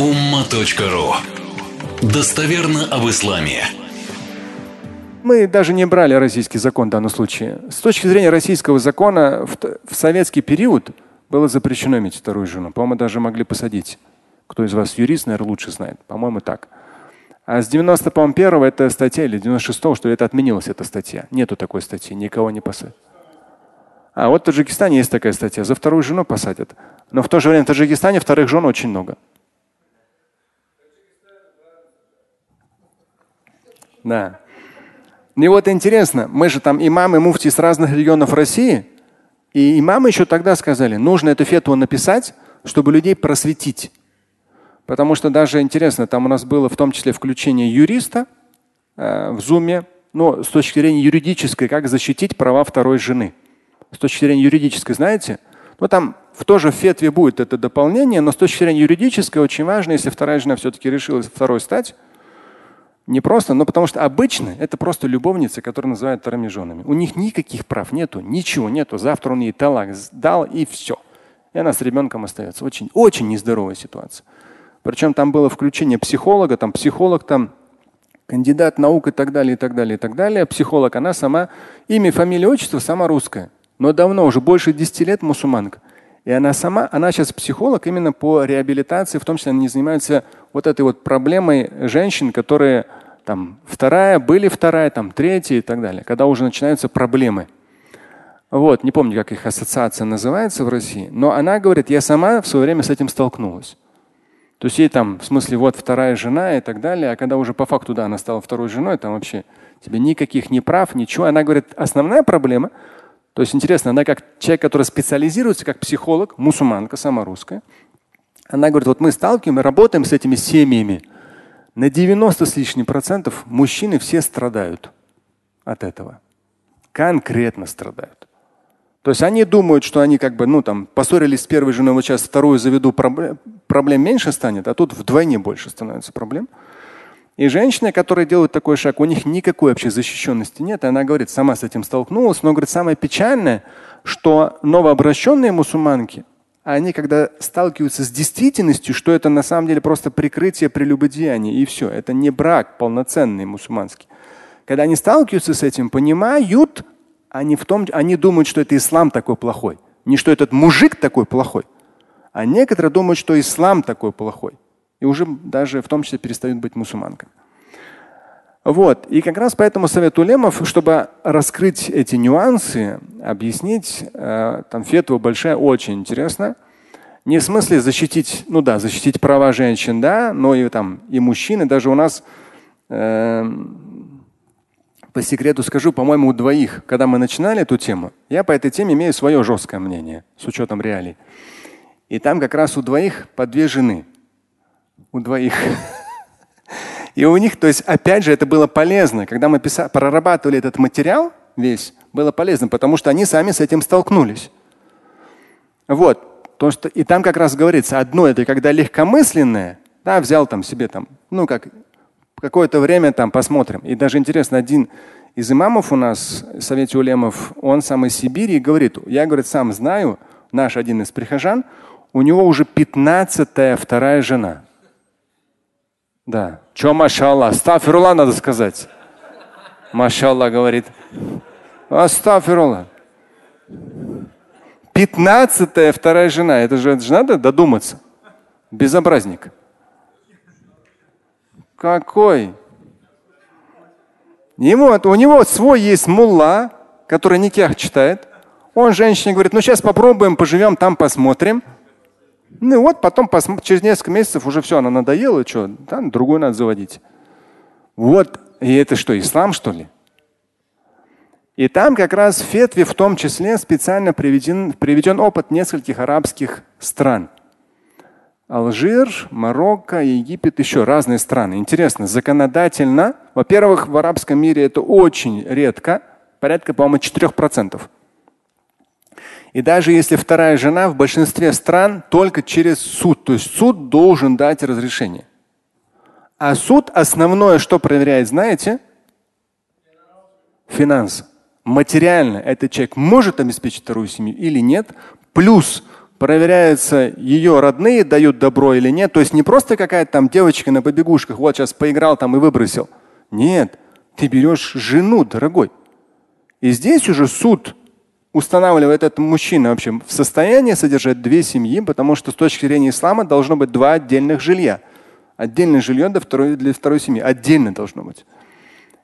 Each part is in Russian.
umma.ru Достоверно об исламе. Мы даже не брали российский закон в данном случае. С точки зрения российского закона в, в советский период было запрещено иметь вторую жену. По-моему, даже могли посадить. Кто из вас юрист, наверное, лучше знает. По-моему, так. А с 91 это статья или 96 что это отменилась эта статья. Нету такой статьи, никого не посадят. А вот в Таджикистане есть такая статья. За вторую жену посадят. Но в то же время в Таджикистане вторых жен очень много. Да. И вот интересно, мы же там имамы, муфти с разных регионов России, и имамы еще тогда сказали, нужно эту фетву написать, чтобы людей просветить. Потому что даже интересно, там у нас было в том числе включение юриста э, в зуме, но с точки зрения юридической, как защитить права второй жены. С точки зрения юридической, знаете, ну там в тоже в фетве будет это дополнение, но с точки зрения юридической очень важно, если вторая жена все-таки решилась второй стать, не просто, но потому что обычно это просто любовницы, которые называют вторыми женами. У них никаких прав нету, ничего нету. Завтра он ей талак дал и все. И она с ребенком остается. Очень, очень нездоровая ситуация. Причем там было включение психолога, там психолог там кандидат наук и так далее, и так далее, и так далее. Психолог, она сама, имя, фамилия, отчество сама русская. Но давно, уже больше 10 лет мусульманка. И она сама, она сейчас психолог именно по реабилитации, в том числе они занимаются вот этой вот проблемой женщин, которые там вторая, были вторая, там третья и так далее, когда уже начинаются проблемы. Вот, не помню, как их ассоциация называется в России, но она говорит, я сама в свое время с этим столкнулась. То есть ей там, в смысле, вот вторая жена и так далее, а когда уже по факту, да, она стала второй женой, там вообще тебе никаких не прав, ничего. Она говорит, основная проблема, то есть интересно, она как человек, который специализируется как психолог, мусульманка, сама русская, она говорит, вот мы сталкиваемся, работаем с этими семьями. На 90 с лишним процентов мужчины все страдают от этого. Конкретно страдают. То есть они думают, что они как бы, ну там, поссорились с первой женой, вот сейчас вторую заведу, проблем, меньше станет, а тут вдвойне больше становится проблем. И женщины, которые делают такой шаг, у них никакой вообще защищенности нет. И она говорит, сама с этим столкнулась, но говорит, самое печальное, что новообращенные мусульманки, они когда сталкиваются с действительностью, что это на самом деле просто прикрытие прелюбодеяния, и все. Это не брак полноценный мусульманский. Когда они сталкиваются с этим, понимают, они, в том, они думают, что это ислам такой плохой. Не что этот мужик такой плохой. А некоторые думают, что ислам такой плохой. И уже даже в том числе перестают быть мусульманками. Вот. И как раз поэтому совет улемов, чтобы раскрыть эти нюансы, объяснить, э, там фетва большая, очень интересно. Не в смысле защитить, ну да, защитить права женщин, да, но и там и мужчины. Даже у нас э, по секрету скажу, по-моему, у двоих, когда мы начинали эту тему, я по этой теме имею свое жесткое мнение с учетом реалий. И там как раз у двоих по две жены. У двоих. И у них, то есть, опять же, это было полезно. Когда мы писали, прорабатывали этот материал весь, было полезно, потому что они сами с этим столкнулись. Вот. То, что, и там как раз говорится, одно это когда легкомысленное, да, взял там себе там, ну как какое-то время там посмотрим. И даже интересно, один из имамов у нас, Совете Улемов, он сам из Сибири и говорит, я, говорит, сам знаю, наш один из прихожан, у него уже 15-я вторая жена. Да. Че, машалла, астафирулла надо сказать. Машалла говорит. Астафирулла. Пятнадцатая вторая жена. Это же, это же надо додуматься. Безобразник. Какой? Ему, у него свой есть мулла, который никях читает. Он женщине говорит, ну сейчас попробуем, поживем, там посмотрим. Ну вот потом через несколько месяцев уже все, она надоела, что, да, другую надо заводить. Вот, и это что, ислам, что ли? И там как раз в фетве в том числе специально приведен, приведен опыт нескольких арабских стран – Алжир, Марокко, Египет, еще разные страны. Интересно, законодательно, во-первых, в арабском мире это очень редко, порядка, по-моему, 4%. И даже если вторая жена в большинстве стран только через суд, то есть суд должен дать разрешение. А суд основное, что проверяет, знаете? Финансы. Материально этот человек может обеспечить вторую семью или нет. Плюс проверяются ее родные, дают добро или нет. То есть не просто какая-то там девочка на побегушках, вот сейчас поиграл там и выбросил. Нет, ты берешь жену, дорогой. И здесь уже суд устанавливает этот мужчина вообще в состоянии содержать две семьи, потому что с точки зрения ислама должно быть два отдельных жилья. Отдельное жилье для второй, для второй семьи. Отдельно должно быть.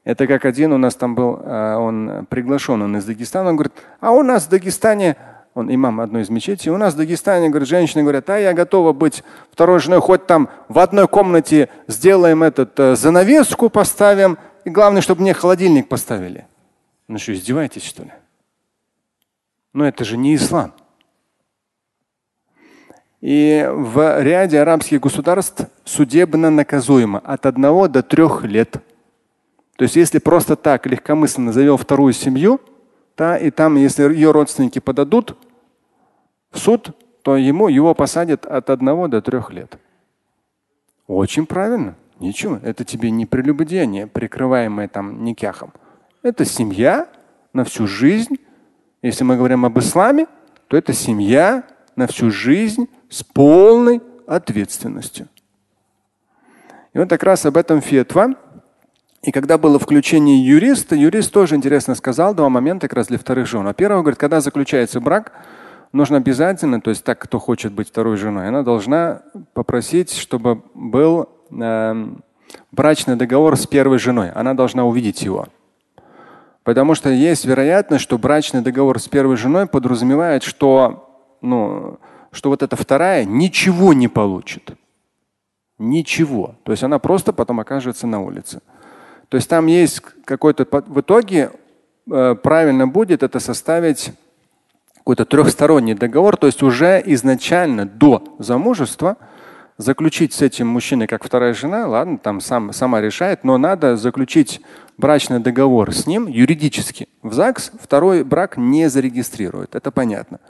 Это как один у нас там был, а, он приглашен, он из Дагестана, он говорит, а у нас в Дагестане, он имам одной из мечетей, у нас в Дагестане, говорит, женщины говорят, а я готова быть второй женой, хоть там в одной комнате сделаем этот э, занавеску поставим, и главное, чтобы мне холодильник поставили. Ну что, издеваетесь, что ли? Но это же не ислам. И в ряде арабских государств судебно наказуемо от одного до трех лет. То есть если просто так легкомысленно завел вторую семью, да, и там, если ее родственники подадут в суд, то ему его посадят от одного до трех лет. Очень правильно. Ничего. Это тебе не прелюбодеяние, прикрываемое там никяхом. Это семья на всю жизнь. Если мы говорим об исламе, то это семья на всю жизнь с полной ответственностью. И вот как раз об этом фетва. И когда было включение юриста, юрист тоже интересно сказал два момента как раз для вторых жен. Во-первых, говорит, когда заключается брак, нужно обязательно, то есть так, кто хочет быть второй женой, она должна попросить, чтобы был э, брачный договор с первой женой. Она должна увидеть его. Потому что есть вероятность, что брачный договор с первой женой подразумевает, что, ну, что вот эта вторая ничего не получит. Ничего. То есть она просто потом окажется на улице. То есть там есть какой-то в итоге э, правильно будет это составить какой-то трехсторонний договор, то есть уже изначально до замужества заключить с этим мужчиной как вторая жена, ладно, там сам, сама решает, но надо заключить брачный договор с ним юридически. В ЗАГС второй брак не зарегистрирует, это понятно.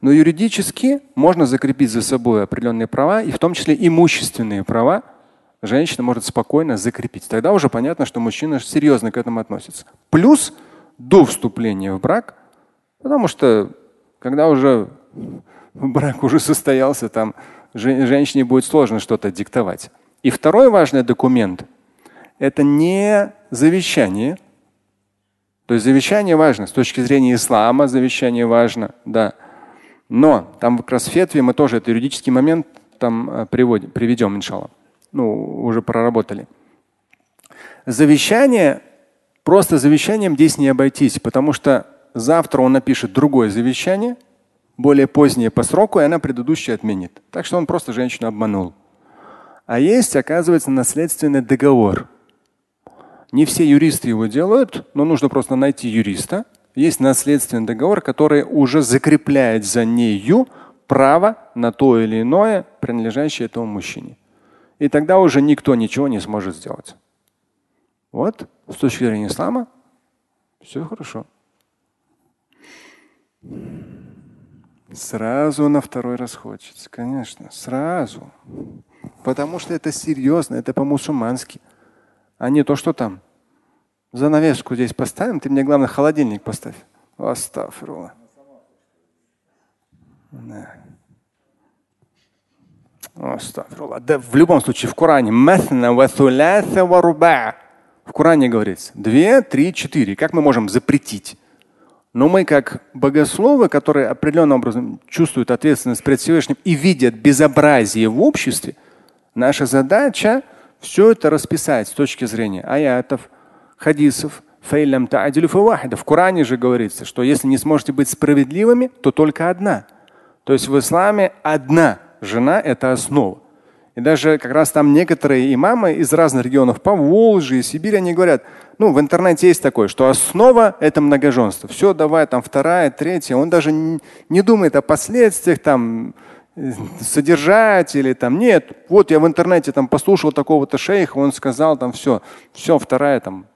Но юридически можно закрепить за собой определенные права, и в том числе имущественные права, женщина может спокойно закрепить. Тогда уже понятно, что мужчина серьезно к этому относится. Плюс до вступления в брак, потому что когда уже брак уже состоялся, там женщине будет сложно что-то диктовать. И второй важный документ – это не завещание. То есть завещание важно с точки зрения ислама, завещание важно, да. Но там в Красфетве мы тоже этот юридический момент там э, приводим, приведем, иншалла ну, уже проработали. Завещание, просто завещанием здесь не обойтись, потому что завтра он напишет другое завещание, более позднее по сроку, и она предыдущее отменит. Так что он просто женщину обманул. А есть, оказывается, наследственный договор. Не все юристы его делают, но нужно просто найти юриста. Есть наследственный договор, который уже закрепляет за нею право на то или иное, принадлежащее этому мужчине и тогда уже никто ничего не сможет сделать. Вот с точки зрения ислама все хорошо. Сразу на второй раз хочется, конечно, сразу. Потому что это серьезно, это по-мусульмански. А не то, что там. Занавеску здесь поставим, ты мне главное холодильник поставь. Астафрула. Да. Да, в любом случае в Коране в Коране говорится две, три, четыре. Как мы можем запретить? Но мы, как богословы, которые определенным образом чувствуют ответственность перед Всевышним и видят безобразие в обществе, наша задача все это расписать с точки зрения аятов, хадисов. В Коране же говорится, что если не сможете быть справедливыми, то только одна. То есть в исламе одна жена – это основа. И даже как раз там некоторые имамы из разных регионов по Волжье Сибири, они говорят, ну в интернете есть такое, что основа – это многоженство. Все, давай там вторая, третья. Он даже не думает о последствиях, там, содержать или там нет. Вот я в интернете там послушал такого-то шейха, он сказал там все, все, вторая там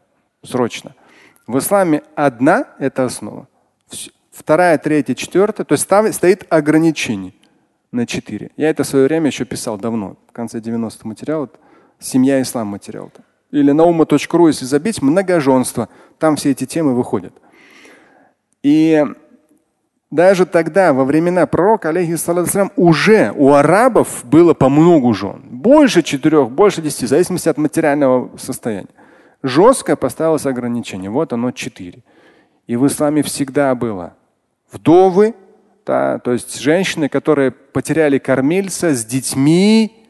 срочно. В исламе одна – это основа. Вторая, третья, четвертая, то есть там стоит ограничение на 4. Я это в свое время еще писал давно, в конце 90-х материал. Семья ислам материал. Или наума.ру, если забить, многоженство. Там все эти темы выходят. И даже тогда, во времена пророка, алейхиссалам, уже у арабов было по много жен. Больше четырех, больше десяти, в зависимости от материального состояния. Жестко поставилось ограничение. Вот оно четыре. И в исламе всегда было. Вдовы, да, то есть женщины, которые потеряли кормильца с детьми.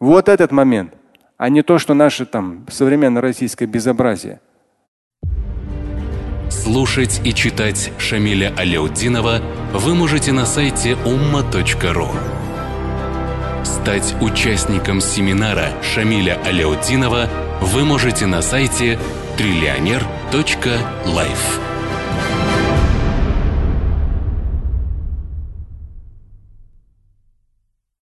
Вот этот момент, а не то, что наше там современное российское безобразие. Слушать и читать Шамиля Аляутдинова вы можете на сайте umma.ru. Стать участником семинара Шамиля Аляутдинова вы можете на сайте триллионер.life.